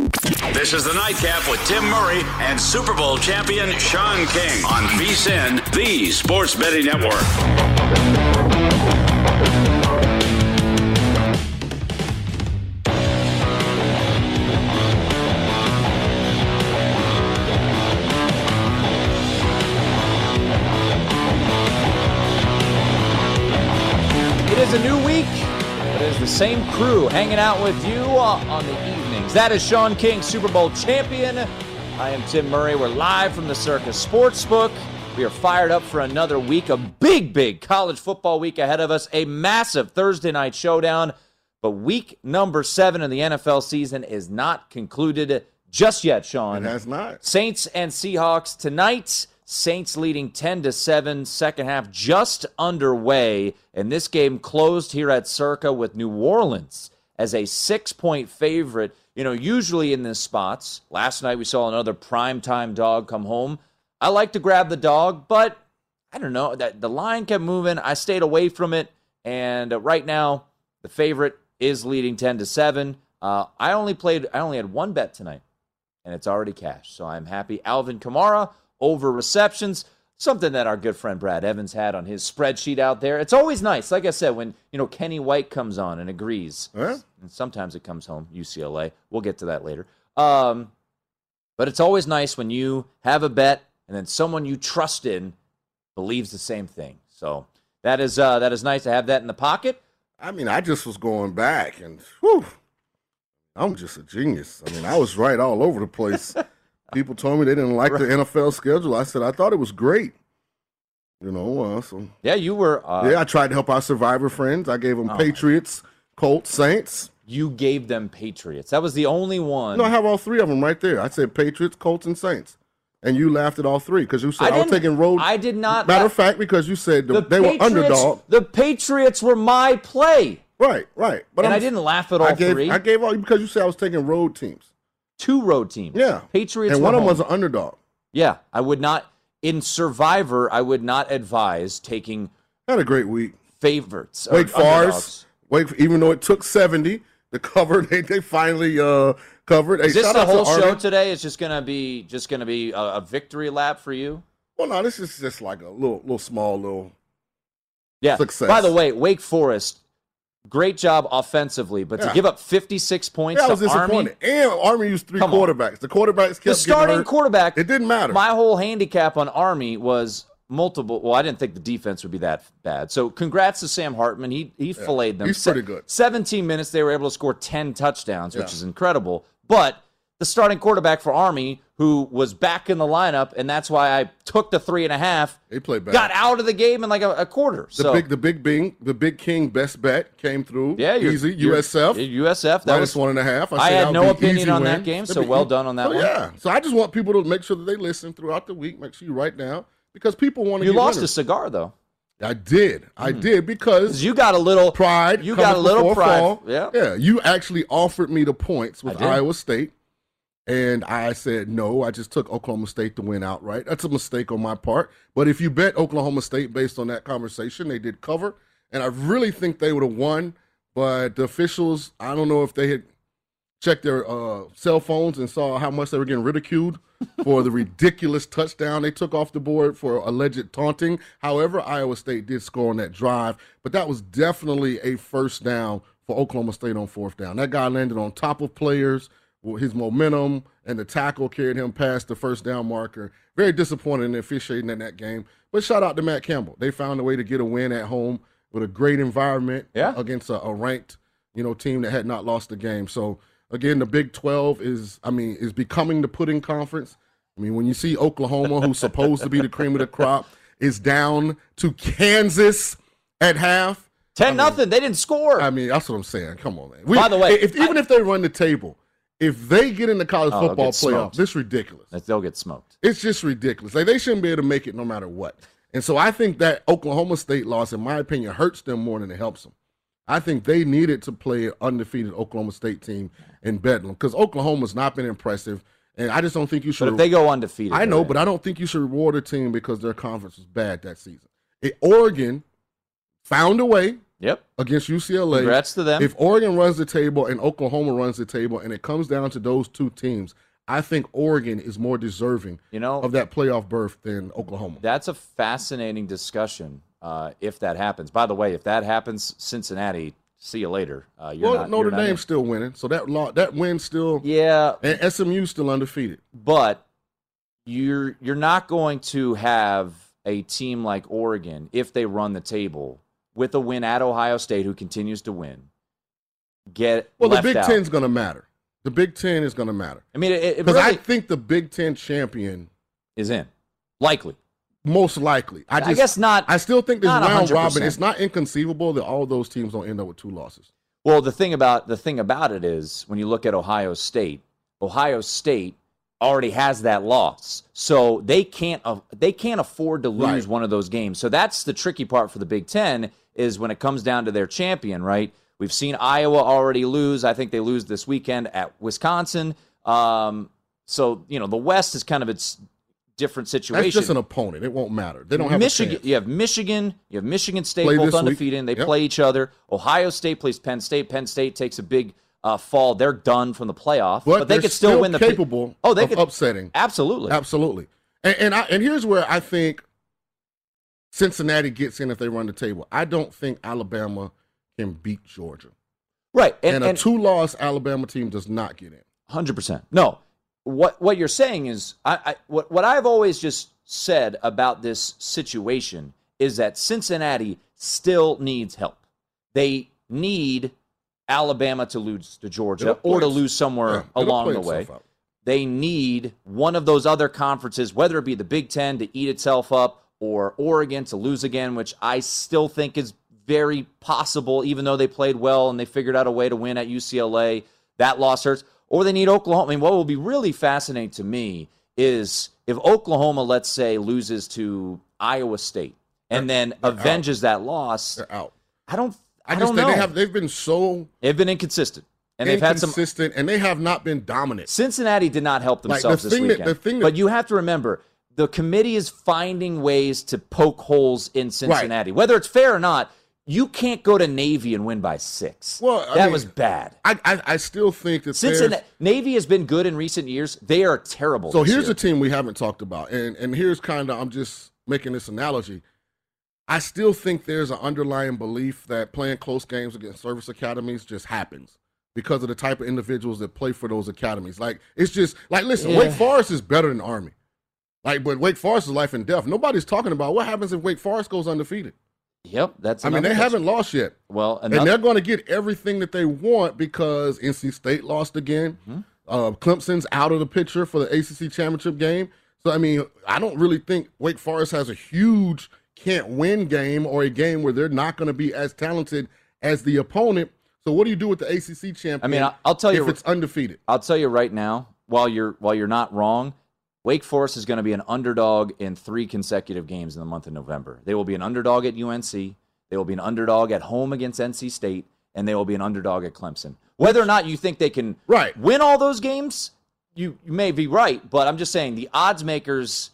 This is the Nightcap with Tim Murray and Super Bowl champion Sean King on VSIN, the Sports Betting Network. It is a new week. But it is the same crew hanging out with you on the That is Sean King, Super Bowl champion. I am Tim Murray. We're live from the Circa Sportsbook. We are fired up for another week, a big, big college football week ahead of us, a massive Thursday night showdown. But week number seven in the NFL season is not concluded just yet, Sean. It has not. Saints and Seahawks tonight. Saints leading 10 to 7, second half just underway. And this game closed here at Circa with New Orleans as a six point favorite. You know, usually in these spots, last night we saw another primetime dog come home. I like to grab the dog, but I don't know. That the line kept moving. I stayed away from it. And uh, right now, the favorite is leading 10 to 7. Uh, I only played, I only had one bet tonight, and it's already cashed. So I'm happy. Alvin Kamara over receptions, something that our good friend Brad Evans had on his spreadsheet out there. It's always nice, like I said, when you know Kenny White comes on and agrees. Huh? And sometimes it comes home UCLA. We'll get to that later. Um, but it's always nice when you have a bet and then someone you trust in believes the same thing. So that is uh, that is nice to have that in the pocket. I mean, I just was going back and whew, I'm just a genius. I mean, I was right all over the place. People told me they didn't like the NFL schedule. I said I thought it was great. You know, uh, so Yeah, you were. Uh, yeah, I tried to help our survivor friends. I gave them Oh. Patriots, Colts, Saints. You gave them Patriots. That was the only one. No, I have all three of them right there. I said Patriots, Colts, and Saints. And you laughed at all three because you said I I, was taking road. I did not Matter of fact, because you said the, the they were Patriots- underdog. The Patriots were my play. Right, right. But and I'm- I didn't laugh at all I gave, three. I gave all because you said I was taking road teams. Two road teams. Yeah, Patriots. and one of them home. was an underdog. Yeah, I would not in Survivor. I would not advise taking Had a great week. favorites. Wake. Forest. Wake, even though it took seventy to cover, they, they finally uh, covered. Hey, Is this the out to whole show today? It's just gonna be just gonna be a, a victory lap for you. Well, no, this is just like a little, little small, little. Yeah. Success. By the way, Wake Forest, great job offensively, but to give up 56 points Yeah, I was to Army, disappointed. And Army used three Come on. quarterbacks. The quarterbacks kept the starting quarterback. It didn't matter. My whole handicap on Army was multiple. Well, I didn't think the defense would be that bad. So congrats to Sam Hartman. He he filleted them. he's pretty good. 17 minutes, they were able to score 10 touchdowns, which is incredible. But the starting quarterback for Army, who was back in the lineup, and that's why I took the three and a half. They played bad. Got out of the game in like a, a quarter. The so big, the big Bing, the big King best bet came through. yeah, you're, easy. you're- USF USF. That was one and a half. I said had no opinion on win. that game, That'd so well easy. done on that Oh, one. Yeah. So I just want people to make sure that they listen throughout the week. Make sure you write down because people want to. You lost a cigar though. I did. I hmm. did because you got a little pride. you got a little pride. fall. Yeah. Yeah. You actually offered me the points with Iowa State. And I said no. I just took Oklahoma State to win outright. That's a mistake on my part. But if you bet Oklahoma State based on that conversation, they did cover, and I really think they would have won. But the officials, I don't know if they had checked their uh, cell phones and saw how much they were getting ridiculed for the ridiculous touchdown they took off the board for alleged taunting. However, Iowa State did score on that drive, but that was definitely a first down for Oklahoma State on fourth down. That guy landed on top of players. His momentum and the tackle carried him past the first down marker. Very disappointed in officiating in that game. But shout out to Matt Campbell. They found a way to get a win at home with a great environment Yeah. against a, a ranked, you know, team that had not lost the game. So again, the Big Twelve is, I mean, is becoming the pudding conference. I mean, when you see Oklahoma, who's supposed to be the cream of the crop, is down to Kansas at half. Ten nothing. They didn't score. I mean, that's what I'm saying. Come on, man. We- By the way, if even if they run the table, if they get in the college Oh, football playoffs, smoked. it's ridiculous. They'll get smoked. It's just ridiculous. Like they shouldn't be able to make it no matter what. And so I think that Oklahoma State loss, in my opinion, hurts them more than it helps them. I think they needed to play an undefeated Oklahoma State team in Bedlam because Oklahoma's not been impressive, and I just don't think you should. But if they go undefeated, I know, but I don't think you should reward a team because their conference was bad that season. It, Oregon found a way. Yep. Against UCLA. Congrats to them. If Oregon runs the table and Oklahoma runs the table, and it comes down to those two teams, I think Oregon is more deserving You know- of that playoff berth than Oklahoma. That's a fascinating discussion. Uh, if that happens, by the way, if that happens, Cincinnati, see you later. Uh, you're well, not, Notre you're not in. Dame's still winning, so that law, that win still. Yeah, and SMU's still undefeated. but you're you're not going to have a team like Oregon if they run the table with a win at Ohio State, who continues to win. Get Well, the Big out. Ten's going to matter. The Big Ten is going to matter. I mean, Because I think the Big Ten champion is in, likely. most likely. I, I just, guess not- I still think this round 100%. robin. It's not inconceivable that all those teams don't end up with two losses. Well, the thing about the thing about it is when you look at Ohio State, Ohio State already has that loss, so they can't uh, they can't afford to lose Right. one of those games. So that's the tricky part for the Big Ten is when it comes down to their champion, right? We've seen Iowa already lose. I think they lose this weekend at Wisconsin. Um, so you know the West is kind of its different situation. That's just an opponent. It won't matter. They don't have Michigan. A. You have Michigan. You have Michigan State Play both undefeated. and They Yep. play each other. Ohio State plays Penn State. Penn State takes a big uh, fall. They're done from the playoff, But, but, they could still, win the capable Oh, they of could upsetting. absolutely. Absolutely. And and, I, and here's where I think Cincinnati gets in if they run the table. I don't think Alabama can beat Georgia. Right, And, and, a and two-loss Alabama team does not get in. Hundred percent. No, what what you're saying is, I, I what what I've always just said about this situation is that Cincinnati still needs help. They need Alabama to lose to Georgia or to lose somewhere yeah, along the way. They need one of those other conferences, whether it be the Big Ten to eat itself up or Oregon to lose again, which I still think is very possible, even though they played well and they figured out a way to win at UCLA. That loss hurts. Or they need Oklahoma. I mean, what will be really fascinating to me is if Oklahoma, let's say, loses to Iowa State and then avenges that loss. They're out. I don't. I, I, just don't think know. they have they've been so they've been inconsistent, and they've had some inconsistent, and they have not been dominant. Cincinnati did not help Like, the themselves this thing that- weekend. the that- but you have to remember, the committee is finding ways to poke holes in Cincinnati. Whether it's fair or not, you can't go to Navy and win by six. Well, I that mean, was bad. I, I I still think that Cincinnati Navy has been good in recent years. They are terrible. So here's year. a team we haven't talked about, and and here's kind of I'm just making this analogy. I still think there's an underlying belief that playing close games against service academies just happens because of the type of individuals that play for those academies. Like it's just like listen, Yeah. Wake Forest is better than Army. Like, but Wake Forest is life and death. Nobody's talking about what happens if Wake Forest goes undefeated. Yep, that's. I mean, they haven't lost yet. Well, and they're going to get everything that they want because NC State lost again. Mm-hmm. Uh, Clemson's out of the picture for the ACC championship game. So I mean, I don't really think Wake Forest has a huge can't win game or a game where they're not going to be as talented as the opponent. So what do you do with the ACC champion? I mean, I- I'll tell you if it's undefeated. I'll tell you right now, while you're while you're not wrong, Wake Forest is going to be an underdog in three consecutive games in the month of November. They will be an underdog at UNC. They will be an underdog at home against NC State, and they will be an underdog at Clemson. Whether or not you think they can right. win all those games, you, you may be right, but I'm just saying the odds makers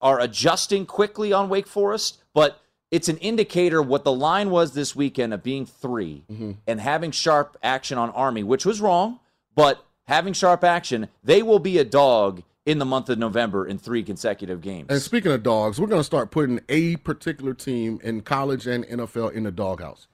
are adjusting quickly on Wake Forest, but it's an indicator what the line was this weekend of being 3 Mm-hmm. and having sharp action on Army, which was wrong, but having sharp action, they will be a dog in the month of November in three consecutive games. And speaking of dogs, we're going to start putting a particular team in college and NFL in the doghouse.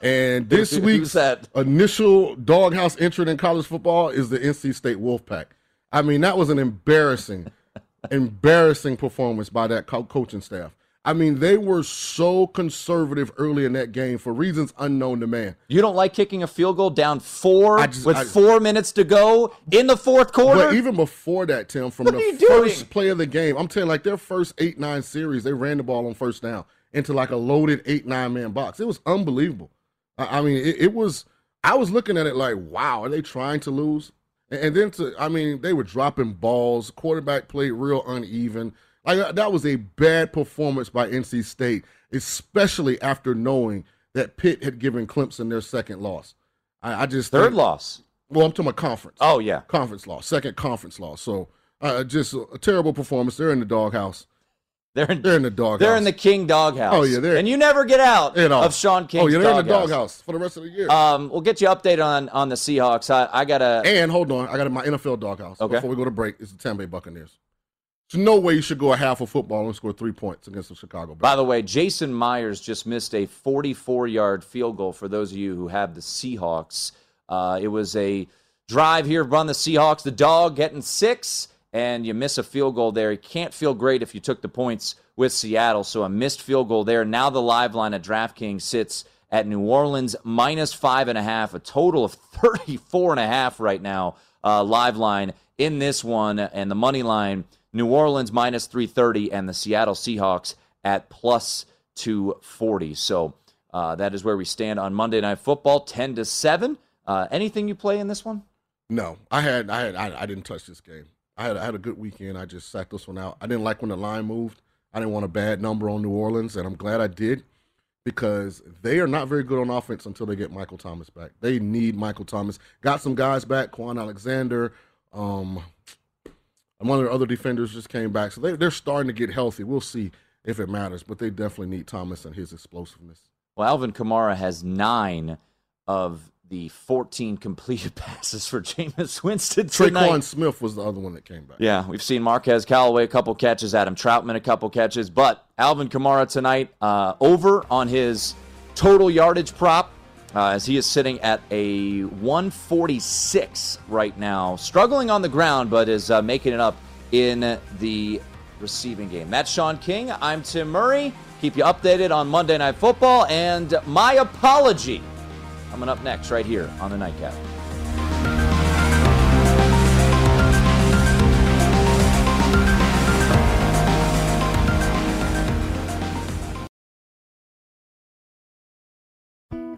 And this week's that? initial doghouse entrant in college football is the NC State Wolfpack. I mean, that was an embarrassing, embarrassing performance by that co- coaching staff. I mean, they were so conservative early in that game for reasons unknown to man. You don't like kicking a field goal down four just- with I- four minutes to go in the fourth quarter? But even before that, Tim, from What the you doing? first play of the game, I'm telling you, like their first eight nine series, they ran the ball on first down into like a loaded eight nine man box. It was unbelievable. I, I mean, it, it was. I was looking at it like, wow, are they trying to lose? And, and then to, I mean, they were dropping balls. Quarterback played real uneven. Like that was a bad performance by NC State, especially after knowing that Pitt had given Clemson their second loss. I, I just Third think- loss. well, I'm talking about conference. Oh yeah, conference loss, second conference loss. So uh, just a, a terrible performance. They're in the doghouse. They're in, they're in the doghouse. They're in the King doghouse. Oh, yeah, they're- and you never get out of Sean King. Oh yeah, they're in the doghouse. for the rest of the year. Um, we'll get you updated on on the Seahawks. I, I gotta. and hold on, I got my NFL doghouse. Okay. Before we go to break, it's the Tampa Bay Buccaneers. There's no way you should go a half of football and score three points against the Chicago Bears. By the way, Jason Myers just missed a 44 yard field goal for those of you who have the Seahawks. Uh, it was a drive here run the Seahawks, the dog getting six, and you miss a field goal there. You can't feel great if you took the points with Seattle, so a missed field goal there. Now the live line at DraftKings sits at New Orleans minus five and a half, a total of 34 and a half right now, uh, live line in this one, and the money line. New Orleans minus 330 and the Seattle Seahawks at plus 240. So uh, that is where we stand on Monday Night Football, 10 to 7. Uh, anything you play in this one? No, I had, I had, I, I didn't touch this game. I had, I had a good weekend. I just sat this one out. I didn't like when the line moved. I didn't want a bad number on New Orleans, and I'm glad I did because they are not very good on offense until they get Michael Thomas back. They need Michael Thomas. Got some guys back. Kwon Alexander, um, and one of their other defenders just came back, so they, they're starting to get healthy. We'll see if it matters, but they definitely need Thomas and his explosiveness. Well, Alvin Kamara has nine of the 14 completed passes for Jameis Winston tonight. Tre'Quan Smith was the other one that came back. Yeah, we've seen Marquez Callaway a couple catches, Adam Trautman a couple catches, but Alvin Kamara tonight uh, over on his total yardage prop uh, as he is sitting at a 146 right now, struggling on the ground, but is uh, making it up in the receiving game. That's Sean King. I'm Tim Murray. Keep you updated on Monday Night Football, and my apology coming up next right here on the Nightcap.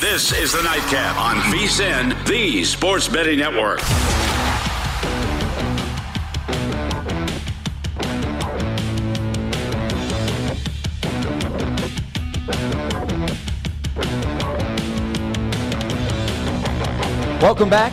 This is the Nightcap on VSIN, the Sports Betting Network. Welcome back.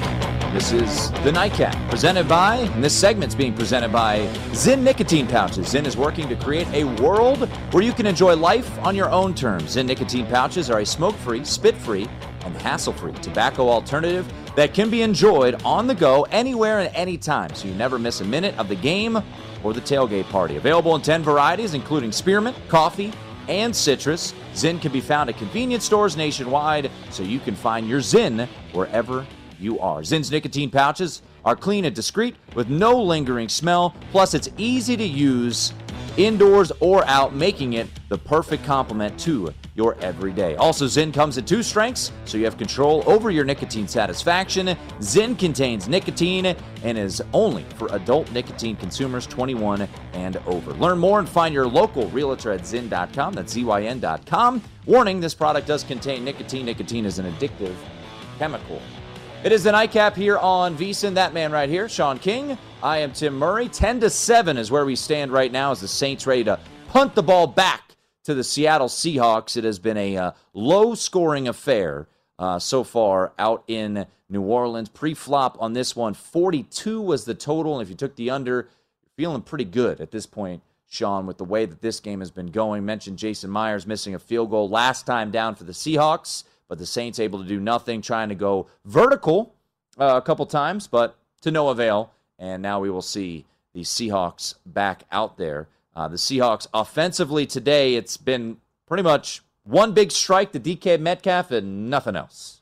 This is the Nightcap, presented by, and this segment's being presented by Zyn Nicotine Pouches. Zyn is working to create a world where you can enjoy life on your own terms. Zyn Nicotine Pouches are a smoke free, spit free, and hassle free tobacco alternative that can be enjoyed on the go anywhere and anytime, so you never miss a minute of the game or the tailgate party. Available in 10 varieties, including spearmint, coffee, and citrus. Zyn can be found at convenience stores nationwide, so you can find your Zyn wherever you are. Zyn's nicotine pouches are clean and discreet with no lingering smell. Plus, it's easy to use indoors or out, making it the perfect complement to your everyday. Also, Zyn comes in two strengths, so you have control over your nicotine satisfaction. Zyn contains nicotine and is only for adult nicotine consumers 21 and over. Learn more and find your local realtor at zyn.com. That's Z-Y-N.com. Warning, this product does contain nicotine. Nicotine is an addictive chemical. It is the nightcap here on VSIN. That man right here, Sean King. I am Tim Murray. 10 to 7 is where we stand right now as the Saints ready to punt the ball back to the Seattle Seahawks. It has been a uh, low scoring affair uh, so far out in New Orleans. Pre flop on this one, 42 was the total. And if you took the under, you're feeling pretty good at this point, Sean, with the way that this game has been going. Mentioned Jason Myers missing a field goal last time down for the Seahawks but the Saints able to do nothing, trying to go vertical uh, a couple times, but to no avail. And now we will see the Seahawks back out there. Uh, the Seahawks offensively today, it's been pretty much one big strike to DK Metcalf and nothing else.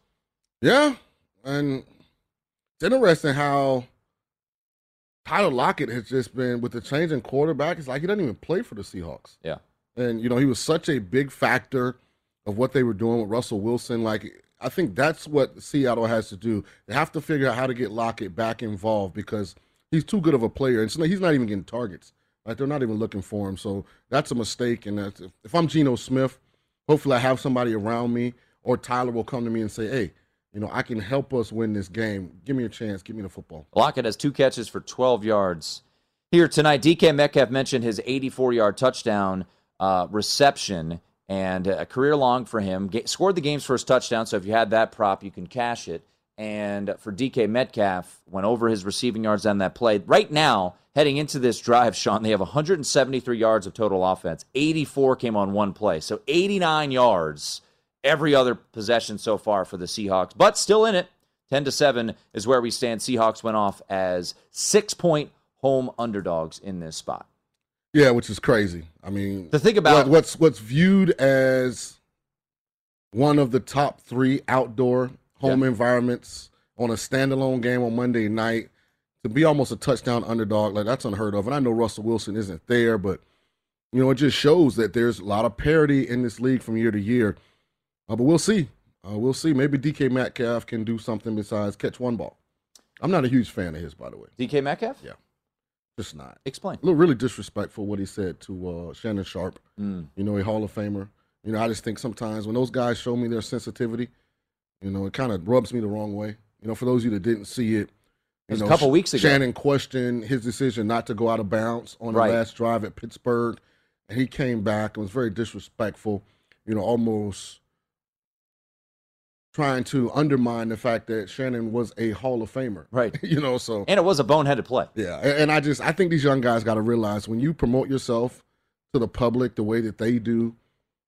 Yeah, and it's interesting how Tyler Lockett has just been with the change in quarterback. It's like he doesn't even play for the Seahawks. Yeah, and you know he was such a big factor of what they were doing with Russell Wilson. Like, I think that's what Seattle has to do. They have to figure out how to get Lockett back involved because he's too good of a player, and so he's not even getting targets. Like, they're not even looking for him. So that's a mistake. And that's, if I'm Geno Smith, hopefully I have somebody around me, or Tyler will come to me and say, "Hey." You know, I can help us win this game. Give me a chance. Give me the football. Lockett has two catches for 12 yards here tonight. DK Metcalf mentioned his 84 yard touchdown uh, reception and a career long for him. Scored the game's first touchdown, so if you had that prop, you can cash it. And for DK Metcalf, went over his receiving yards on that play. Right now, heading into this drive, Sean, they have 173 yards of total offense. 84 came on one play, so 89 yards every other possession so far for the Seahawks, but still in it. 10 to 7 is where we stand. Seahawks went off as six point home underdogs in this spot. Yeah, which is crazy. I mean, to think about what's what's viewed as one of the top three outdoor home yeah. environments on a standalone game on Monday night to be almost a touchdown underdog, like that's unheard of. And I know Russell Wilson isn't there, but you know, it just shows that there's a lot of parity in this league from year to year. Uh, but we'll see. Uh, we'll see. Maybe DK Metcalf can do something besides catch one ball. I'm not a huge fan of his, by the way. DK Metcalf? Yeah. Just not. Explain. A little really disrespectful what he said to uh, Shannon Sharpe. mm. you know, a Hall of Famer. You know, I just think sometimes when those guys show me their sensitivity, you know, it kind of rubs me the wrong way. You know, for those of you that didn't see it, you know, a couple weeks ago, Shannon questioned his decision not to go out of bounds on the right. last drive at Pittsburgh, and he came back and was very disrespectful. You know, almost trying to undermine the fact that Shannon was a Hall of Famer. Right. you know, so and it was a boneheaded play. Yeah, and I just I think these young guys got to realize when you promote yourself to the public the way that they do,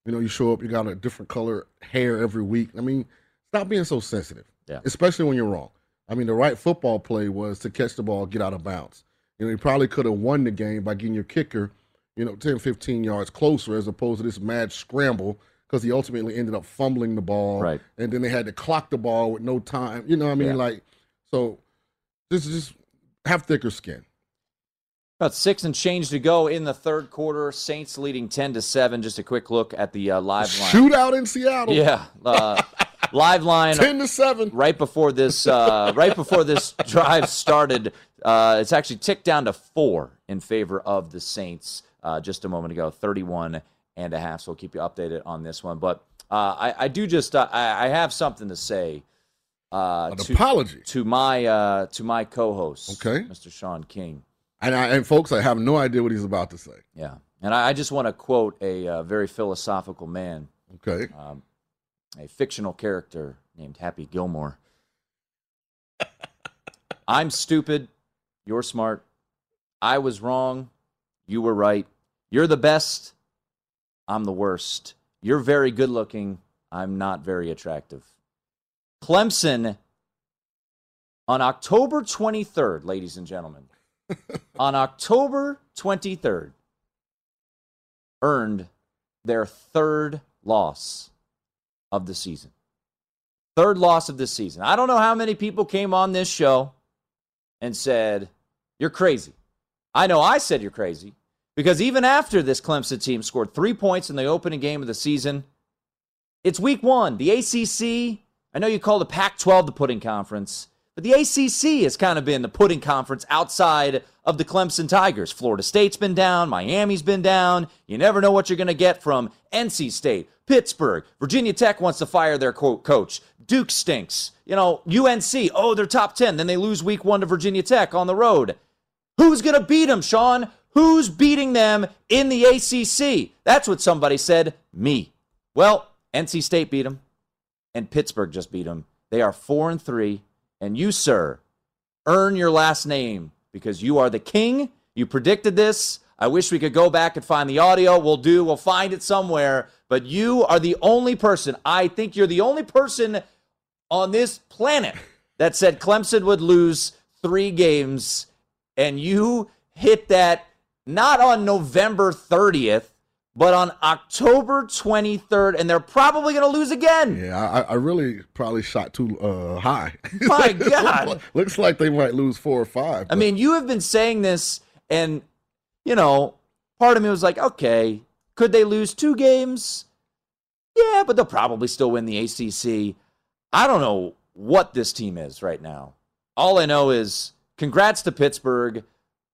you know, you show up, you got a different color hair every week. I mean, stop being so sensitive. Yeah. Especially when you're wrong. I mean, the right football play was to catch the ball, get out of bounds. You know, you probably could have won the game by getting your kicker, you know, 10, 15 yards closer as opposed to this mad scramble because he ultimately ended up fumbling the ball. Right. And then they had to clock the ball with no time. You know what I mean? Yeah. Like, so just, just have thicker skin. About six and change to go in the third quarter. Saints leading 10 to 7. Just a quick look at the uh, live line. Shootout in Seattle. Yeah. Uh, live line 10 to 7 right before this uh, right before this drive started uh, it's actually ticked down to four in favor of the saints uh, just a moment ago 31 and a half. So we'll keep you updated on this one. But uh, I, I, do just uh, I, I, have something to say uh, An to, apology. to my to my co-host okay. Mr sean king. And, I, and folks i have no idea what he's about to say. Yeah. And i, I just want to quote a very philosophical man okay. um, a fictional character named Happy Gilmore. I'm stupid. You're smart. I was wrong. You were right. You're the best. I'm the worst. You're very good looking. I'm not very attractive. Clemson on October 23rd, ladies and gentlemen, on October 23rd, earned their third loss of the season. Third loss of the season. I don't know how many people came on this show and said, You're crazy. I know I said you're crazy because even after this Clemson team scored three points in the opening game of the season, it's week one. The ACC, I know you call the Pac 12 the pudding conference, but the ACC has kind of been the pudding conference outside of the Clemson Tigers. Florida State's been down, Miami's been down. You never know what you're going to get from NC State, Pittsburgh, Virginia Tech wants to fire their coach. Duke stinks. You know, UNC, oh, they're top 10. Then they lose week one to Virginia Tech on the road. Who's going to beat them, Sean? Who's beating them in the ACC? That's what somebody said. Me. Well, NC State beat them, and Pittsburgh just beat them. They are four and three, and you, sir, earn your last name because you are the king. You predicted this. I wish we could go back and find the audio. We'll do. We'll find it somewhere. But you are the only person. I think you're the only person on this planet that said Clemson would lose three games, and you hit that not on November 30th, but on October 23rd, and they're probably going to lose again. Yeah, I, I, really probably shot too uh, high. My God. Looks like they might lose four or five. But. I mean, you have been saying this, and, you know, part of me was like, okay, could they lose two games? Yeah, but they'll probably still win the ACC. I don't know what this team is right now. All I know is congrats to Pittsburgh.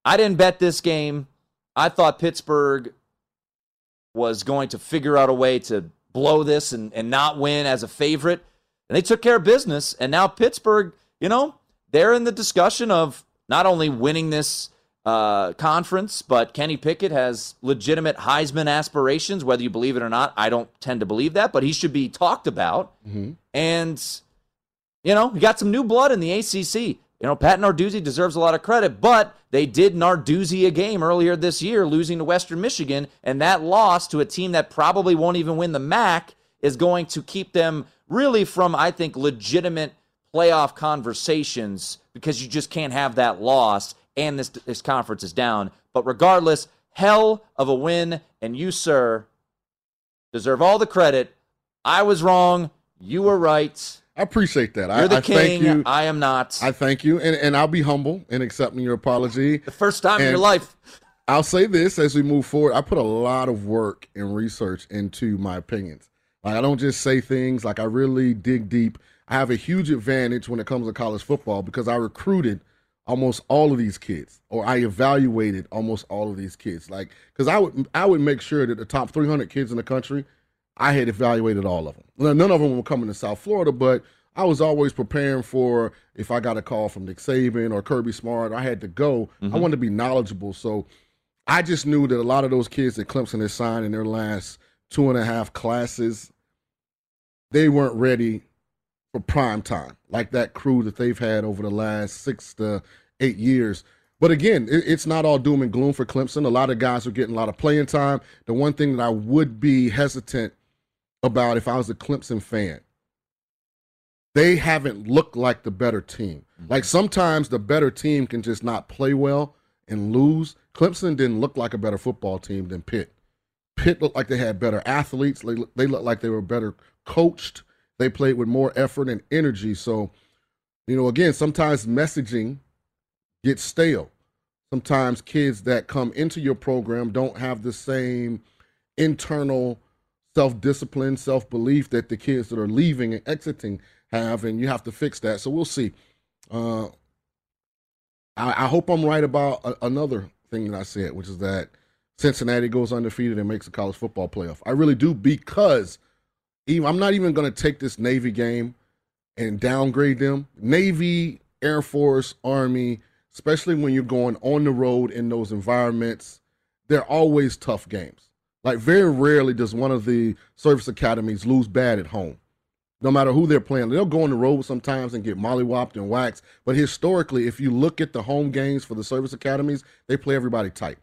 I didn't bet this game. I thought Pittsburgh was going to figure out a way to blow this and, and not win as a favorite. And they took care of business. And now Pittsburgh, you know, they're in the discussion of not only winning this uh, conference, but Kenny Pickett has legitimate Heisman aspirations, whether you believe it or not. I don't tend to believe that, but he should be talked about. Mm-hmm. And, you know, he got some new blood in the ACC. You know, Pat Narduzzi deserves a lot of credit, but they did Narduzzi a game earlier this year, losing to Western Michigan, and that loss to a team that probably won't even win the MAC is going to keep them really from, I think, legitimate playoff conversations because you just can't have that loss and this this conference is down. But regardless, hell of a win and you sir deserve all the credit. I was wrong, you were right. I appreciate that. You're I, the I thank you. I am not. I thank you, and, and I'll be humble in accepting your apology. the first time in your life. I'll say this as we move forward. I put a lot of work and research into my opinions. Like I don't just say things. Like I really dig deep. I have a huge advantage when it comes to college football because I recruited almost all of these kids, or I evaluated almost all of these kids. Like because I would I would make sure that the top 300 kids in the country, I had evaluated all of them. Now, none of them were coming to South Florida, but I was always preparing for if I got a call from Nick Saban or Kirby Smart, I had to go. I Mhm. wanted to be knowledgeable, so I just knew that a lot of those kids that Clemson has signed in their last two and a half classes, they weren't ready for prime time, like that crew that they've had over the last six to eight years. But again, it, it's not all doom and gloom for Clemson. A lot of guys are getting a lot of playing time. The one thing that I would be hesitant about if I was a Clemson fan, they haven't looked like the better team. Mm-hmm. Like sometimes the better team can just not play well and lose. Clemson didn't look like a better football team than Pitt. Pitt looked like they had better athletes. They, they looked like they were better coached. They played with more effort and energy. So, you know, again, sometimes messaging gets stale. Sometimes kids that come into your program don't have the same internal self discipline, self belief that the kids that are leaving and exiting have, and you have to fix that. So we'll see. Uh, I, I hope I'm right about a, another thing that I said, which is that Cincinnati goes undefeated and makes a college football playoff. I really do because even, I'm not even going to take this Navy game and downgrade them. Navy, Air Force, Army, especially when you're going on the road in those environments, they're always tough games. Like very rarely does one of the service academies lose bad at home. No matter who they're playing, they'll go on the road sometimes and get mollywopped and waxed. But historically, if you look at the home games for the service academies, they play everybody tight.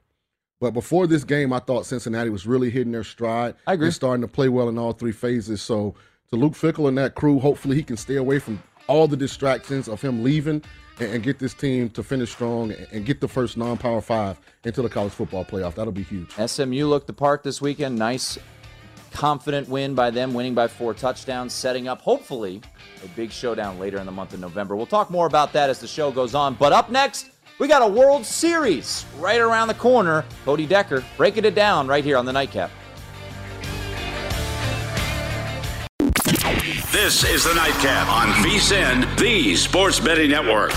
But before this game, I thought Cincinnati was really hitting their stride. I agree. They're starting to play well in all three phases. So to Luke Fickell and that crew, hopefully he can stay away from all the distractions of him leaving and, and get this team to finish strong and, and get the first non-power five into the college football playoff. That'll be huge. SMU looked the part this weekend. Nice, confident win by them, winning by four touchdowns, setting up, hopefully, a big showdown later in the month of November. We'll talk more about that as the show goes on. But up next, we got a World Series right around the corner. Cody Decker breaking it down right here on the Nightcap. This is the Nightcap on VSIN, the Sports Betting Network.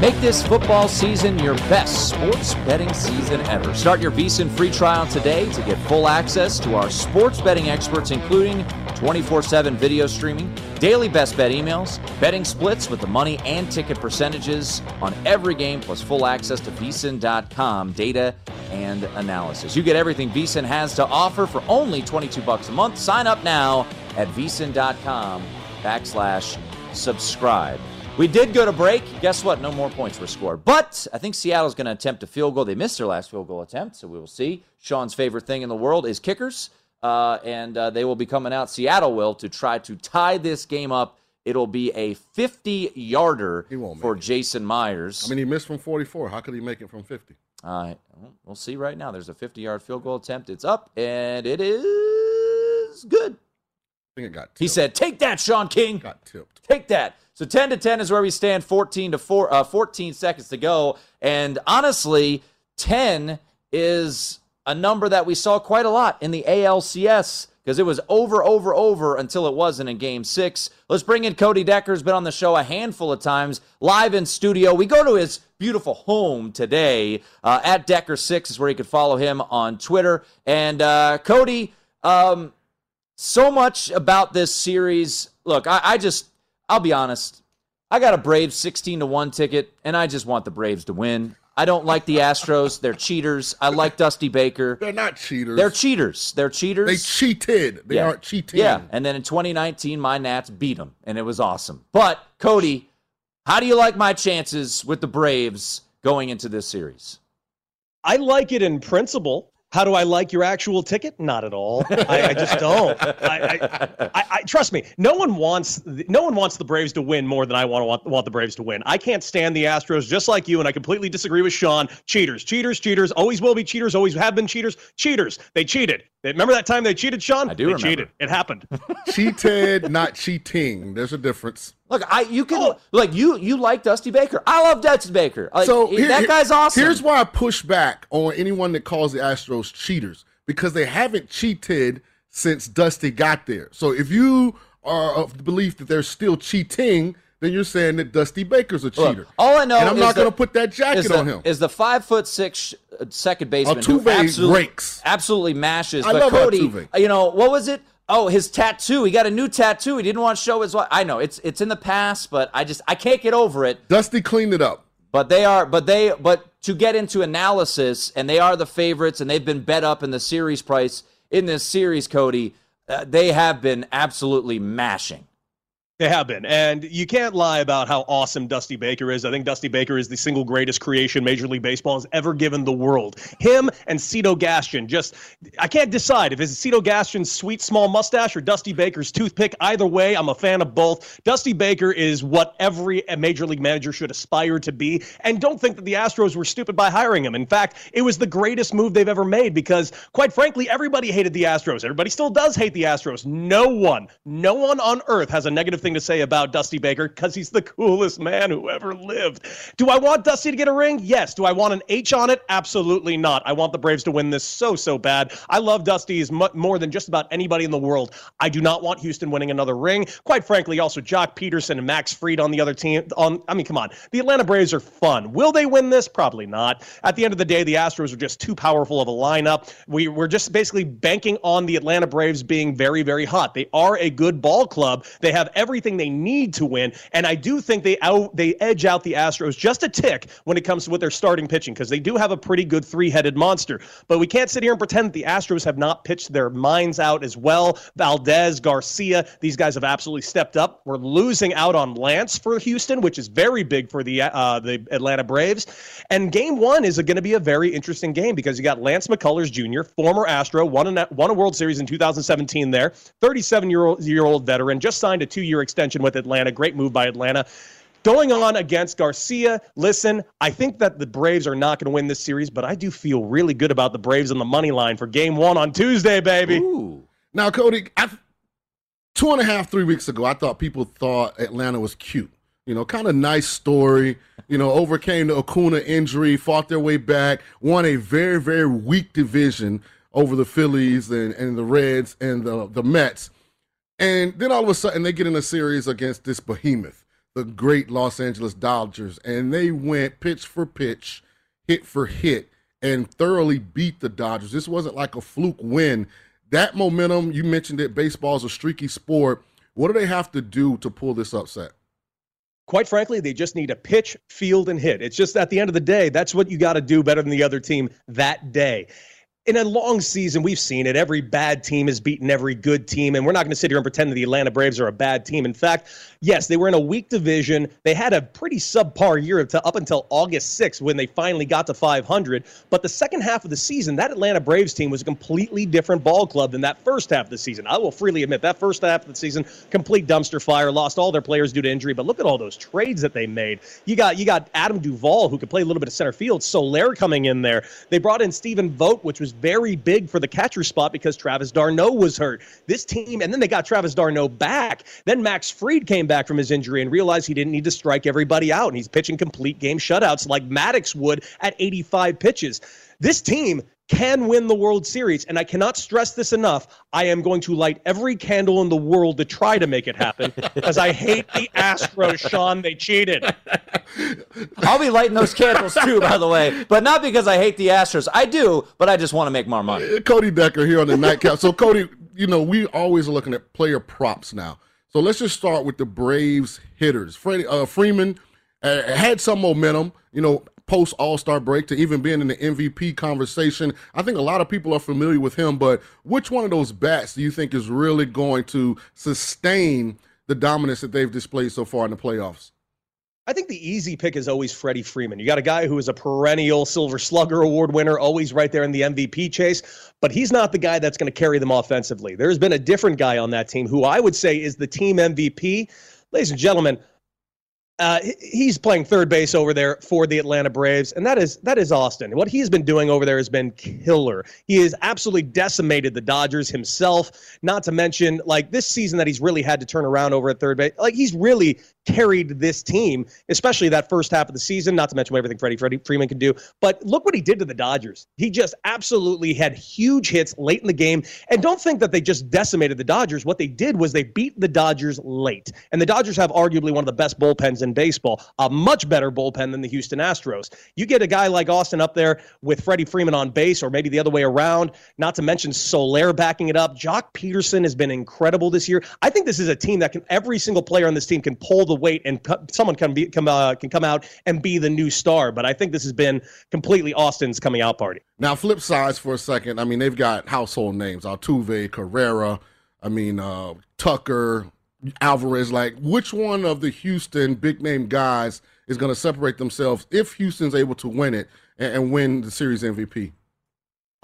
Make this football season your best sports betting season ever. Start your VSIN free trial today to get full access to our sports betting experts, including 24 7 video streaming, daily best bet emails, betting splits with the money and ticket percentages on every game, plus full access to VSIN.com data and analysis. You get everything VSIN has to offer for only 22 bucks a month. Sign up now at VSIN.com backslash subscribe. We did go to break. Guess what? No more points were scored. But I think Seattle's going to attempt a field goal. They missed their last field goal attempt, so we will see. Sean's favorite thing in the world is kickers, uh, and uh, they will be coming out. Seattle will to try to tie this game up. It'll be a 50 yarder for Jason Myers. I mean, he missed from 44. How could he make it from 50? Uh, we'll see right now. There's a 50 yard field goal attempt. It's up, and it is good. I think it got tipped. He said, Take that, Sean King. Got tipped. Take that. So 10 to 10 is where we stand. 14 to 4, uh, 14 seconds to go. And honestly, 10 is a number that we saw quite a lot in the ALCS because it was over, over, over until it wasn't in game six. Let's bring in Cody Decker, who's been on the show a handful of times, live in studio. We go to his beautiful home today. Uh, at Decker6 is where you can follow him on Twitter. And uh, Cody, um, so much about this series. Look, I, I just, I'll be honest. I got a Braves 16 to 1 ticket, and I just want the Braves to win. I don't like the Astros. They're cheaters. I like Dusty Baker. They're not cheaters. They're cheaters. They're cheaters. They cheated. They Yeah. aren't cheating. Yeah. And then in 2019, my Nats beat them, and it was awesome. But, Cody, How do you like my chances with the Braves going into this series? I like it in principle. How do I like your actual ticket? Not at all. I, I just don't. I, I, I, trust me. No one wants no one wants the Braves to win more than I want, want want the Braves to win. I can't stand the Astros, just like you, and I completely disagree with Sean. Cheaters, cheaters, cheaters. Always will be cheaters. Always have been cheaters. Cheaters. They cheated. Remember that time they cheated, Sean? I do they remember. cheated. It happened. Cheated, not cheating. There's a difference. Look, I you can oh. like you you like Dusty Baker. I love Dusty Baker. Like, so he- here- that guy's awesome. Here's why I push back on anyone that calls the Astros cheaters because they haven't cheated since Dusty got there. So if you are of the belief that they're still cheating, then you're saying that Dusty Baker's a Look, cheater. all I know and I'm is not going to put that jacket is the, on him. Is the five foot six second baseman who absolutely, rakes. absolutely mashes. I but love Cody, Altuve. you know what was it? Oh, his tattoo. He got a new tattoo. He didn't want to show his wife. I know it's it's in the past, but I just I can't get over it. Dusty cleaned it up. But they are, but they, but to get into analysis, and they are the favorites, and they've been bet up in the series price in this series, Cody. Uh, they have been absolutely mashing. They have been. And you can't lie about how awesome Dusty Baker is. I think Dusty Baker is the single greatest creation Major League Baseball has ever given the world. Him and Cito Gaston. Just, I can't decide if it's Cito Gaston's sweet small mustache or Dusty Baker's toothpick. Either way, I'm a fan of both. Dusty Baker is what every Major League manager should aspire to be. And don't think that the Astros were stupid by hiring him. In fact, it was the greatest move they've ever made because, quite frankly, everybody hated the Astros. Everybody still does hate the Astros. No one, no one on earth has a negative thing to say about Dusty Baker because he's the coolest man who ever lived. Do I want Dusty to get a ring? Yes. Do I want an H on it? Absolutely not. I want the Braves to win this so, so bad. I love Dusty as more than just about anybody in the world. I do not want Houston winning another ring. Quite frankly, also Joc Pederson and Max Fried on the other team. On, I mean, come on. The Atlanta Braves are fun. Will they win this? Probably not. At the end of the day, the Astros are just too powerful of a lineup. We, we're just basically banking on the Atlanta Braves being very, very hot. They are a good ball club. They have everything they need to win, and I do think they out they edge out the Astros just a tick when it comes to what their starting pitching because they do have a pretty good three-headed monster. But we can't sit here and pretend the Astros have not pitched their minds out as well. Valdez, Garcia, these guys have absolutely stepped up. We're losing out on Lance for Houston, which is very big for the uh, the Atlanta Braves. And Game One is going to be a very interesting game because you got Lance McCullers Jr., former Astro, won a won a World Series in 2017. There, 37 year old year old veteran, just signed a two year extension with Atlanta. Great move by Atlanta. Going on against Garcia, listen, I think that the Braves are not going to win this series, but I do feel really good about the Braves on the money line for game one on Tuesday, baby. Now, Cody, I, two and a half, three weeks ago, I thought people thought Atlanta was cute. You know, kind of nice story. You know, overcame the Acuna injury, fought their way back, won a very, very weak division over the Phillies and, and the Reds and the, the Mets. And then all of a sudden, they get in a series against this behemoth, the great Los Angeles Dodgers, and they went pitch for pitch, hit for hit, and thoroughly beat the Dodgers. This wasn't like a fluke win. That momentum, you mentioned it, baseball is a streaky sport. What do they have to do to pull this upset? Quite frankly, they just need to pitch, field, and hit. It's just at the end of the day, that's what you got to do better than the other team that day. In a long season, we've seen it. Every bad team has beaten every good team, and we're not going to sit here and pretend that the Atlanta Braves are a bad team. In fact, yes, they were in a weak division. They had a pretty subpar year up until August 6th when they finally got to 500. But the second half of the season, that Atlanta Braves team was a completely different ball club than that first half of the season. I will freely admit that first half of the season, complete dumpster fire, lost all their players due to injury. But look at all those trades that they made. You got you got Adam Duvall who could play a little bit of center field. Soler coming in there. They brought in Stephen Vogt, which was very big for the catcher spot because Travis d'Arnaud was hurt. This team, and then they got Travis d'Arnaud back. Then Max Fried came back from his injury and realized he didn't need to strike everybody out, and he's pitching complete game shutouts like Maddux would at 85 pitches. This team can win the World Series, and I cannot stress this enough. I am going to light every candle in the world to try to make it happen because I hate the Astros, Sean. They cheated. I'll be lighting those candles too, by the way, but not because I hate the Astros. I do, but I just want to make more money. Cody Decker here on the nightcap. So, Cody, you know, we always are looking at player props now. So let's just start with the Braves hitters. Freddie uh, Freeman uh, had some momentum, you know, post All Star break to even being in the MVP conversation. I think a lot of people are familiar with him, but which one of those bats do you think is really going to sustain the dominance that they've displayed so far in the playoffs? I think the easy pick is always Freddie Freeman. You got a guy who is a perennial Silver Slugger Award winner, always right there in the MVP chase, but he's not the guy that's going to carry them offensively. There's been a different guy on that team who I would say is the team MVP. Ladies and gentlemen, uh, he's playing third base over there for the Atlanta Braves, and that is that is Austin. What he's been doing over there has been killer. He has absolutely decimated the Dodgers himself. Not to mention, like this season that he's really had to turn around over at third base. Like he's really carried this team, especially that first half of the season. Not to mention everything Freddie Freddie Freeman can do. But look what he did to the Dodgers. He just absolutely had huge hits late in the game. And don't think that they just decimated the Dodgers. What they did was they beat the Dodgers late, and the Dodgers have arguably one of the best bullpens in baseball, a much better bullpen than the Houston Astros. You get a guy like Austin up there with Freddie Freeman on base, or maybe the other way around, not to mention Soler backing it up. Joc Pederson has been incredible this year. I think this is a team that can, every single player on this team can pull the weight and someone can, be, come, uh, can come out and be the new star. But I think this has been completely Austin's coming out party. Now, flip sides for a second. I mean, they've got household names Altuve, Correa, I mean, uh, Tucker, Alvarez, like which one of the Houston big name guys is going to separate themselves if Houston's able to win it and, and win the series MVP?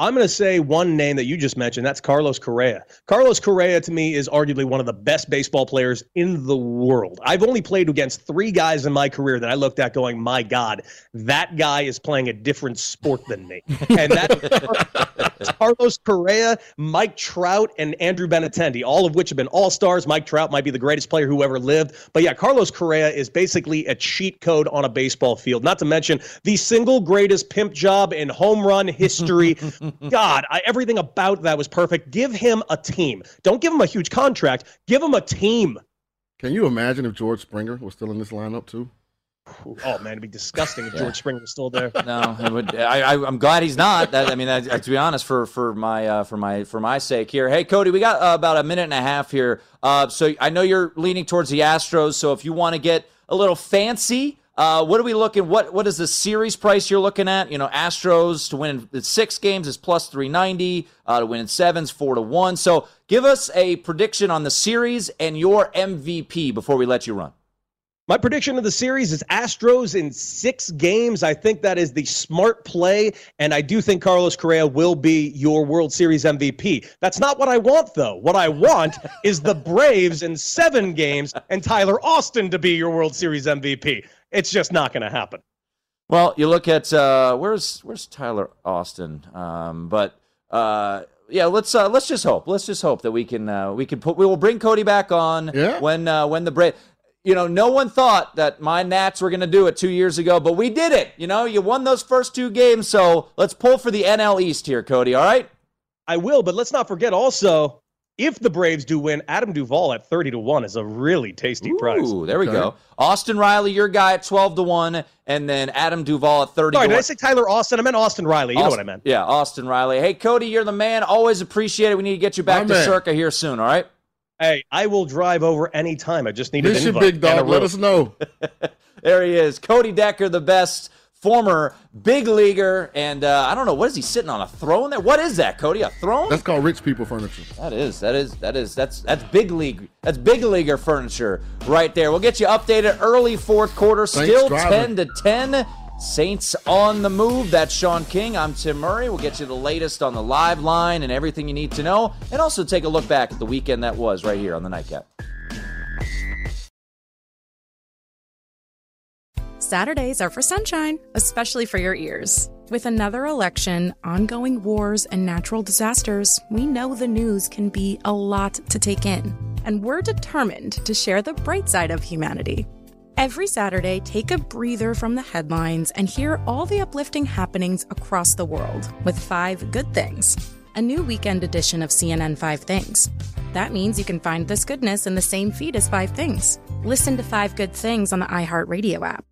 I'm going to say one name that you just mentioned. That's Carlos Correa. Carlos Correa, to me, is arguably one of the best baseball players in the world. I've only played against three guys in my career that I looked at going, my God, that guy is playing a different sport than me. And that's Carlos Correa, Mike Trout, and Andrew Benintendi, all of which have been all stars. Mike Trout might be the greatest player who ever lived. But yeah, Carlos Correa is basically a cheat code on a baseball field. Not to mention the single greatest pimp job in home run history. God, I, everything about that was perfect. Give him a team. Don't give him a huge contract. Give him a team. Can you imagine if George Springer was still in this lineup too? Oh man, it'd be disgusting if George Springer was still there. No, it would. I, am glad he's not. That, I mean, to be honest, for for my uh, for my for my sake here. Hey, Cody, we got uh, about a minute and a half here. Uh, so I know you're leaning towards the Astros. So if you want to get a little fancy, uh, what are we looking? What what is the series price you're looking at? You know, Astros to win in six games is plus three ninety. Uh, to win in sevens, four to one. So give us a prediction on the series and your MVP before we let you run. My prediction of the series is Astros in six games. I think that is the smart play, and I do think Carlos Correa will be your World Series MVP. That's not what I want, though. What I want is the Braves in seven games and Tyler Austin to be your World Series MVP. It's just not going to happen. Well, you look at uh, where's where's Tyler Austin, um, but uh, yeah, let's uh, let's just hope. Let's just hope that we can uh, we can put we will bring Cody back on yeah. when uh, when the break. You know, no one thought that my Nats were going to do it two years ago, but we did it. You know, you won those first two games, so let's pull for the NL East here, Cody. All right. I will, but let's not forget also if the Braves do win, Adam Duvall at 30 to 1 is a really tasty price. Ooh, price. There we okay. go. Austin Riley, your guy at 12 to 1, and then Adam Duvall at 30 Sorry, did I say Tyler Austin? I meant Austin Riley. You Austin, know what I meant. Yeah, Austin Riley. Hey, Cody, you're the man. Always appreciate it. We need to get you back My to man. Circa here soon, all right? Hey, I will drive over anytime. I just need Miss an you, invite. big dog. Let us know. there he is. Cody Decker, the best former big leaguer, and uh, I don't know what is he sitting on a throne there. What is that, Cody? A throne? That's called rich people furniture. That is. That is. That is. That's that's big league. That's big leaguer furniture right there. We'll get you updated early fourth quarter. Thanks, Still driver. ten to ten. Saints on the move. That's Sean King. I'm Tim Murray. We'll get you the latest on the live line and everything you need to know, and also take a look back at the weekend that was right here on the Nightcap. Saturdays are for sunshine, especially for your ears. With another election, ongoing wars, and natural disasters, we know the news can be a lot to take in. And we're determined to share the bright side of humanity. Every Saturday, take a breather from the headlines and hear all the uplifting happenings across the world with Five Good Things, a new weekend edition of CNN Five Things. That means you can find this goodness in the same feed as Five Things. Listen to Five Good Things on the iHeartRadio app.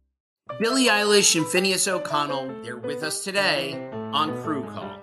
Billie Eilish and Finneas O'Connell, they're with us today on Crew Call.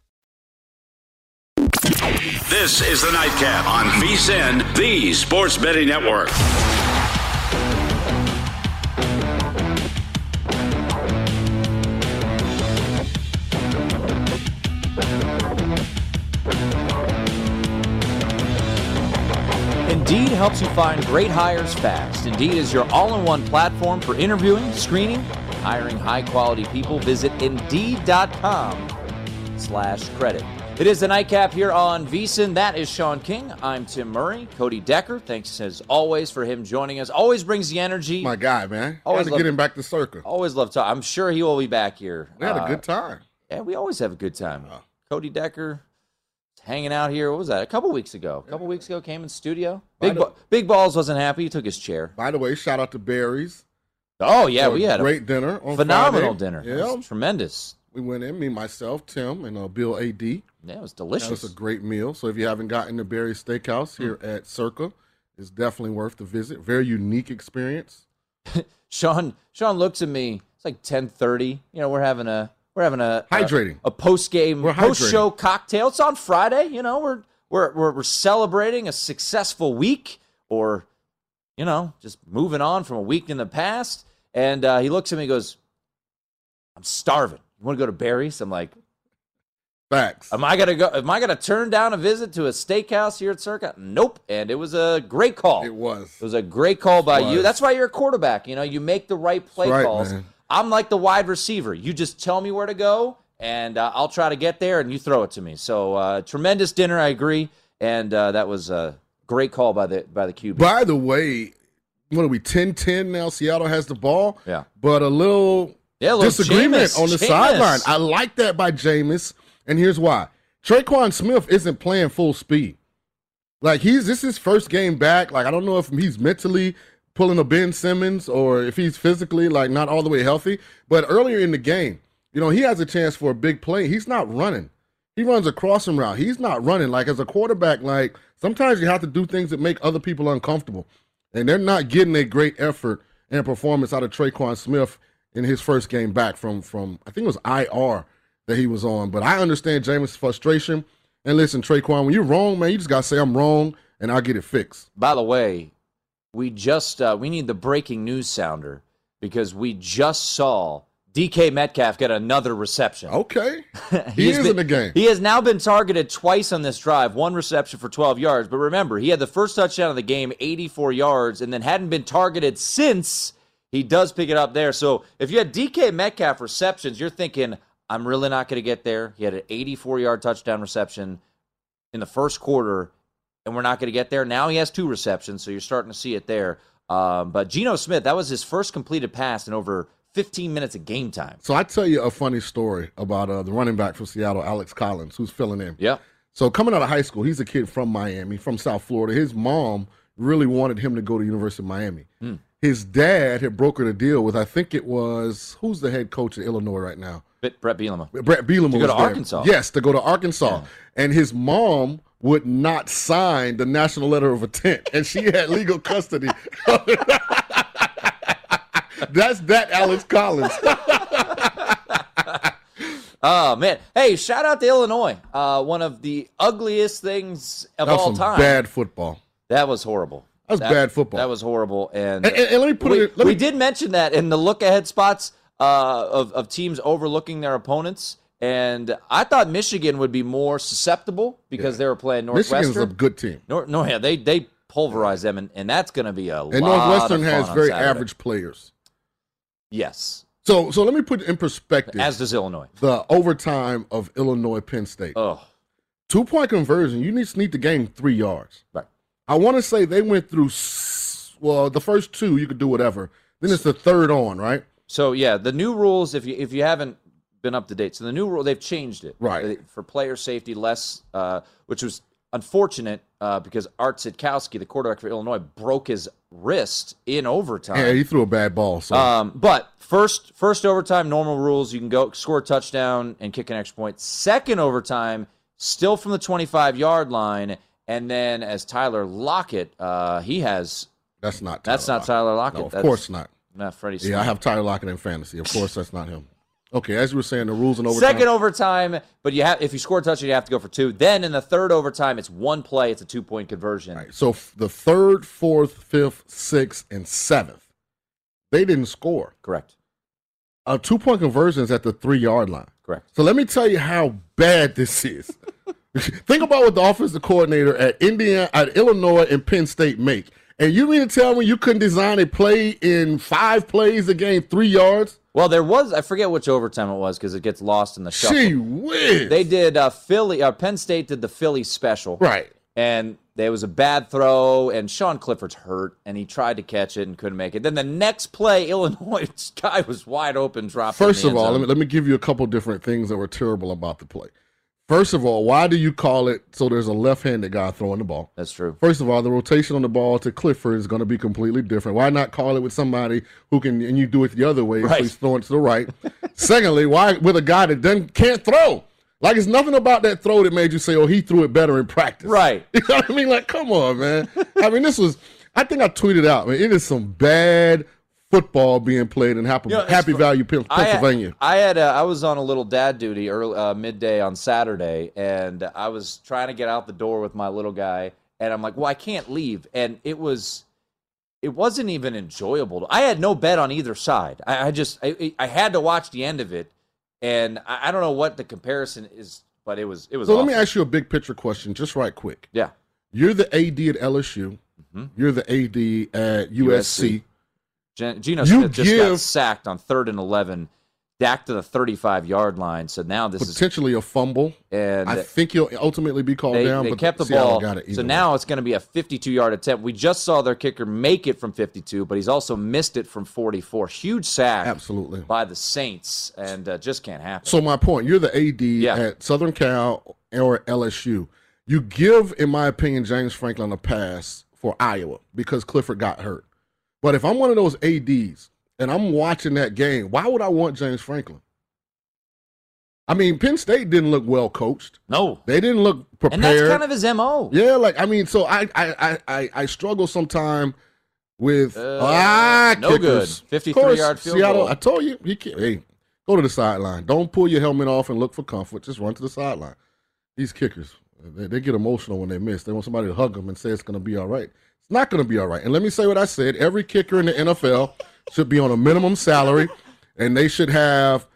This is the Nightcap on VSIN, the Sports Betting Network. Indeed helps you find great hires fast. Indeed is your all in one platform for interviewing, screening, hiring high quality people. Visit Indeed.com slash credit. It is the nightcap here on VSIN. That is Sean King. I'm Tim Murray. Cody Decker, thanks as always for him joining us. Always brings the energy. My guy, man. Always Always love- get him back to Circa. Always love talk. I'm sure he will be back here. We had a Uh, good time. Yeah, we always have a good time. Cody Decker hanging out here. What was that? A couple weeks ago. A couple weeks ago came in studio. By Big the- Ba- Big Balls wasn't happy. He took his chair. By the way, shout out to Barry's. Oh yeah, we had a great dinner on phenomenal Friday. dinner. Yeah, tremendous. we went in. Me, myself, Tim, and uh, Bill Ad. Yeah, it was delicious. was a great meal. So if you haven't gotten to Barry's Steakhouse here Mm. at Circa, it's definitely worth the visit. Very unique experience. Sean Sean looks at me. It's like ten thirty. You know, we're having a we're having a Hydrating. a, post game post show cocktail. It's on Friday. You know, we're we're we're, we're celebrating a successful week, or you know, just moving on from a week in the past. And uh, he looks at me, and goes, "I'm starving. You want to go to Barry's?" I'm like, Facts. Am I gonna go? Am I gonna turn down a visit to a steakhouse here at Circa? Nope. And it was a great call. It was. It was a great call by you. That's why you're a quarterback. You know, you make the right play right, calls. man. I'm like the wide receiver. You just tell me where to go, and uh, I'll try to get there, and you throw it to me. So uh, tremendous dinner. I agree, and uh, that was a great call by the by the QB. By the way, what are we 10-10 now? Seattle has the ball. Yeah. But a little, Yeah, a little disagreement Jameis. on the Jameis. sideline. I like that by Jameis, and here's why. Tre'Quan Smith isn't playing full speed. Like he's this is his first game back. Like I don't know if he's mentally pulling a Ben Simmons or if he's physically like not all the way healthy. But earlier in the game, you know, he has a chance for a big play. He's not running. He runs a crossing route. He's not running. Like as a quarterback, like sometimes you have to do things that make other people uncomfortable. And they're not getting a great effort and performance out of Tre'Quan Smith in his first game back from from I think it was IR that he was on. But I understand Jameis' frustration. And listen, Tre'Quan, when you're wrong, man, you just gotta say I'm wrong and I'll get it fixed. By the way, we just uh, we need the breaking news sounder because we just saw DK Metcalf get another reception. Okay. He has is been- in the game. He has now been targeted twice on this drive, one reception for 12 yards. But remember, he had the first touchdown of the game, 84 yards, and then hadn't been targeted since. He does pick it up there. So if you had DK Metcalf receptions, you're thinking, I'm really not going to get there. He had an 84 yard touchdown reception in the first quarter, and we're not going to get there. Now he has two receptions, so you're starting to see it there. Um, but Geno Smith, that was his first completed pass in over 15 minutes of game time. So I tell you a funny story about uh, the running back from Seattle, Alex Collins, who's filling in. Yeah. So coming out of high school, he's a kid from Miami, from South Florida. His mom really wanted him to go to University of Miami. Hmm. His dad had brokered a deal with, I think it was who's the head coach at Illinois right now. Brett Bielema. Brett Bielema To go to there. Arkansas. Yes, to go to Arkansas, and his mom would not sign the national letter of intent, and she had legal custody. That's that Alex Collins. Oh man! Hey, shout out to Illinois. Uh, one of the ugliest things of That was all time. bad football. That was horrible. That was bad football. That was horrible. And, And- and- and let me put we, it- let we did mention that in the look ahead spots uh, of of teams overlooking their opponents. And I thought Michigan would be more susceptible because they were playing Northwestern. Michigan's a good team, Nor, no, yeah, they they pulverized them, and, and that's going to be a and lot Northwestern of fun has very Saturday. average players. Yes, So, so let me put it in perspective. as does Illinois. the overtime of Illinois Penn State. Oh, Two point conversion, you need to need the game three yards. Right. I want to say they went through, well, the first two, you could do whatever. Then it's the third on, right? So yeah, the new rules. If you if you haven't been up to date, so the new rule they've changed it Right. For player safety, less, uh, which was unfortunate uh, because Art Sitkowski, the quarterback for Illinois, broke his wrist in overtime. Yeah, he threw a bad ball. So Um, but first, first overtime, normal rules. You can go score a touchdown and kick an extra point. Second overtime, still from the 25 yard line, and then as Tyler Lockett, uh, he has. that's not. That's Tyler not Tyler Lockett. No, of That's course not. Not Freddie. Yeah, I have Tyler Lockett in fantasy. Of course, that's not him. Okay, as you were saying, the rules in overtime. Second overtime, but you have if you score a touchdown, you have to go for two. Then in the third overtime, it's one play. It's a two point conversion. So f- the third, fourth, fifth, sixth, and seventh, they didn't score. Correct. Uh, a two point conversion is at the three yard line. Correct. So let me tell you how bad this is. Think about what the offensive coordinator at Indiana, at Illinois, and Penn State make. And you mean to tell me you couldn't design a play in five plays a game, three yards? Well, there was I forget which overtime it was because it gets lost in the shuffle. Gee whiz. They did uh, Philly. Uh, Penn State did the Philly special, Right. And there was a bad throw, and Sean Clifford's hurt, and he tried to catch it and couldn't make it. Then the next play, Illinois guy was wide open, dropping. First of all, let me, let me give you a couple different things that were terrible about the play. First of all, why do you call it so there's a left handed guy throwing the ball? That's true. First of all, the rotation on the ball to Clifford is going to be completely different. Why not call it with somebody who can, and you do it the other way, so Right. he's throwing to the right? Secondly, why with a guy that then can't throw? Like it's nothing about that throw that made you say, "Oh, he threw it better in practice." Right. You know what I mean? Like, come on, man. I mean, this was. I think I tweeted out, man. It is some bad football being played in Happy, You know, Happy Valley, Pen- I had- Pennsylvania. I had uh, I was on a little dad duty early uh, midday on Saturday, and I was trying to get out the door with my little guy, and I'm like, well, I can't leave, and it was. It wasn't even enjoyable. I had no bet on either side. I, I just I, I had to watch the end of it, and I, I don't know what the comparison is, but it was it was. So let me ask you a big picture question, just right quick. Yeah. You're the AD at LSU. Mm-hmm. You're the AD at USC. Gen- Geno Smith just got sacked on third and eleven, back to the 35 yard line. So now this is Potentially a fumble. and I think he'll ultimately be called they, down. they but kept the Seattle ball. Got it so way. now it's going to be a 52 yard attempt. We just saw their kicker make it from 52, but he's also missed it from 44. Huge sack, absolutely, by the Saints, and uh, just can't happen. So my point, you're the AD at Southern Cal or LSU. You give, in my opinion, James Franklin a pass for Iowa because Clifford got hurt. But if I'm one of those ADs and I'm watching that game, why would I want James Franklin? I mean, Penn State didn't look well coached. No, they didn't look prepared. and that's kind of his mo. Yeah, like I mean, so I I I I, struggle sometime with Uh, ah no good. kickers. 53 course, yard field Seattle, goal. I told you, he can't. Hey, go to the sideline. Don't pull your helmet off and look for comfort. Just run to the sideline. These kickers, they, they get emotional when they miss. They want somebody to hug them and say it's going to be all right. It's not going to be all right. And let me say what I said. Every kicker in the NFL should be on a minimum salary, and they should have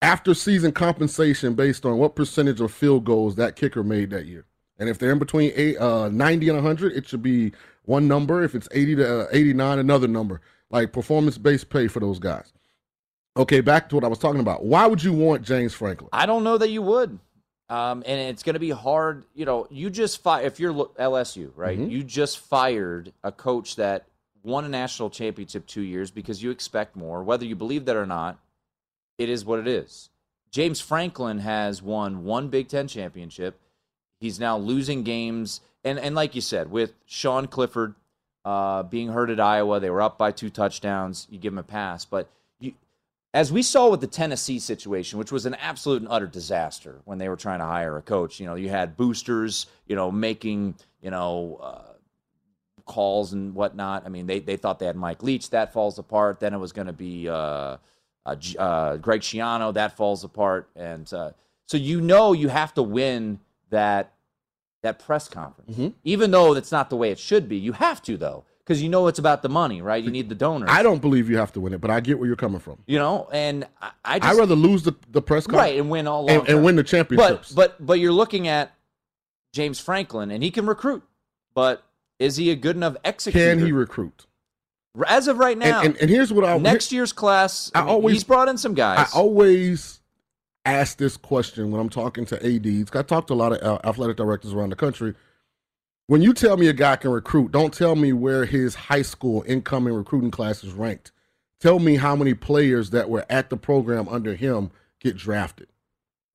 after season compensation based on what percentage of field goals that kicker made that year. And if they're in between eight, uh, 90 and 100, it should be one number. If it's 80 to uh, 89, another number. Like performance based pay for those guys. Okay, back to what I was talking about. Why would you want James Franklin? I don't know that you would. Um, and it's going to be hard. You know, you just fi- if you're LSU, right? Mhm. You just fired a coach that won a national championship two years because you expect more, whether you believe that or not. It is what it is. James Franklin has won one Big Ten championship. He's now losing games, and and like you said, with Sean Clifford uh, being hurt at Iowa, they were up by two touchdowns. You give him a pass, but as we saw with the Tennessee situation, which was an absolute and utter disaster when they were trying to hire a coach. You know, you had boosters, you know, making you know. Uh, calls and whatnot. I mean, they, they thought they had Mike Leach. That falls apart. Then it was going to be uh, uh, uh, Greg Schiano. That falls apart. And uh, so you know you have to win that that press conference, Mm-hmm. even though that's not the way it should be. You have to though, because you know it's about the money, right? You need the donors. I don't believe you have to win it, but I get where you're coming from. You know, and I, I just, I'd rather lose the, the press conference right and win all and, and win the championships. But but but you're looking at James Franklin, and he can recruit, but is he a good enough executor? Can he recruit? As of right now, And, and, and here's what I next year's class, I I mean, always- he's brought in some guys. I always ask this question when I'm talking to ads. I talk to a lot of uh, athletic directors around the country. When you tell me a guy can recruit, don't tell me where his high school incoming recruiting class is ranked. Tell me how many players that were at the program under him get drafted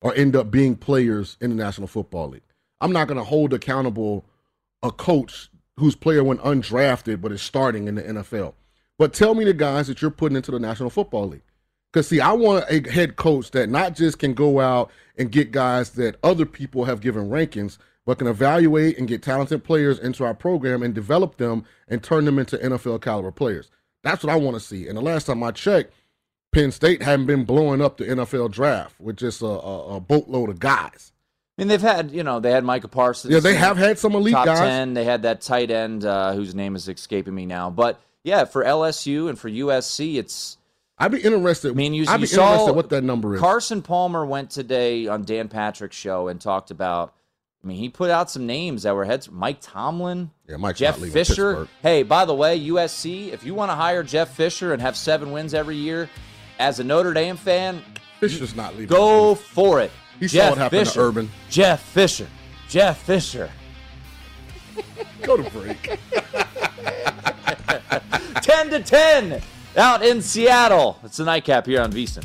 or end up being players in the National Football League. I'm not going to hold accountable a coach whose player went undrafted but is starting in the NFL. But tell me the guys that you're putting into the National Football League. Because, see, I want a head coach that not just can go out and get guys that other people have given rankings, but can evaluate and get talented players into our program and develop them and turn them into NFL caliber players. That's what I want to see. And the last time I checked, Penn State hadn't been blowing up the NFL draft with just a, a, a boatload of guys. I mean, they've had, you know, they had Micah Parsons. Yeah, they have had some elite top guys. 10. They had that tight end uh, whose name is escaping me now. But yeah, for LSU and for USC, it's. I'd be interested. I mean, you, I'd be saw interested what that number is. Carson Palmer went today on Dan Patrick's show and talked about. I mean, he put out some names that were heads. Mike Tomlin, yeah, Mike Jeff Fisher. Hey, by the way, USC, if you want to hire Jeff Fisher and have seven wins every year, as a Notre Dame fan, Fisher's not leaving. go for it. He saw Jeff what happened to Fisher. Urban. Jeff Fisher. Jeff Fisher. Go to break. 10 to 10 out in Seattle. It's the nightcap here on VSIN.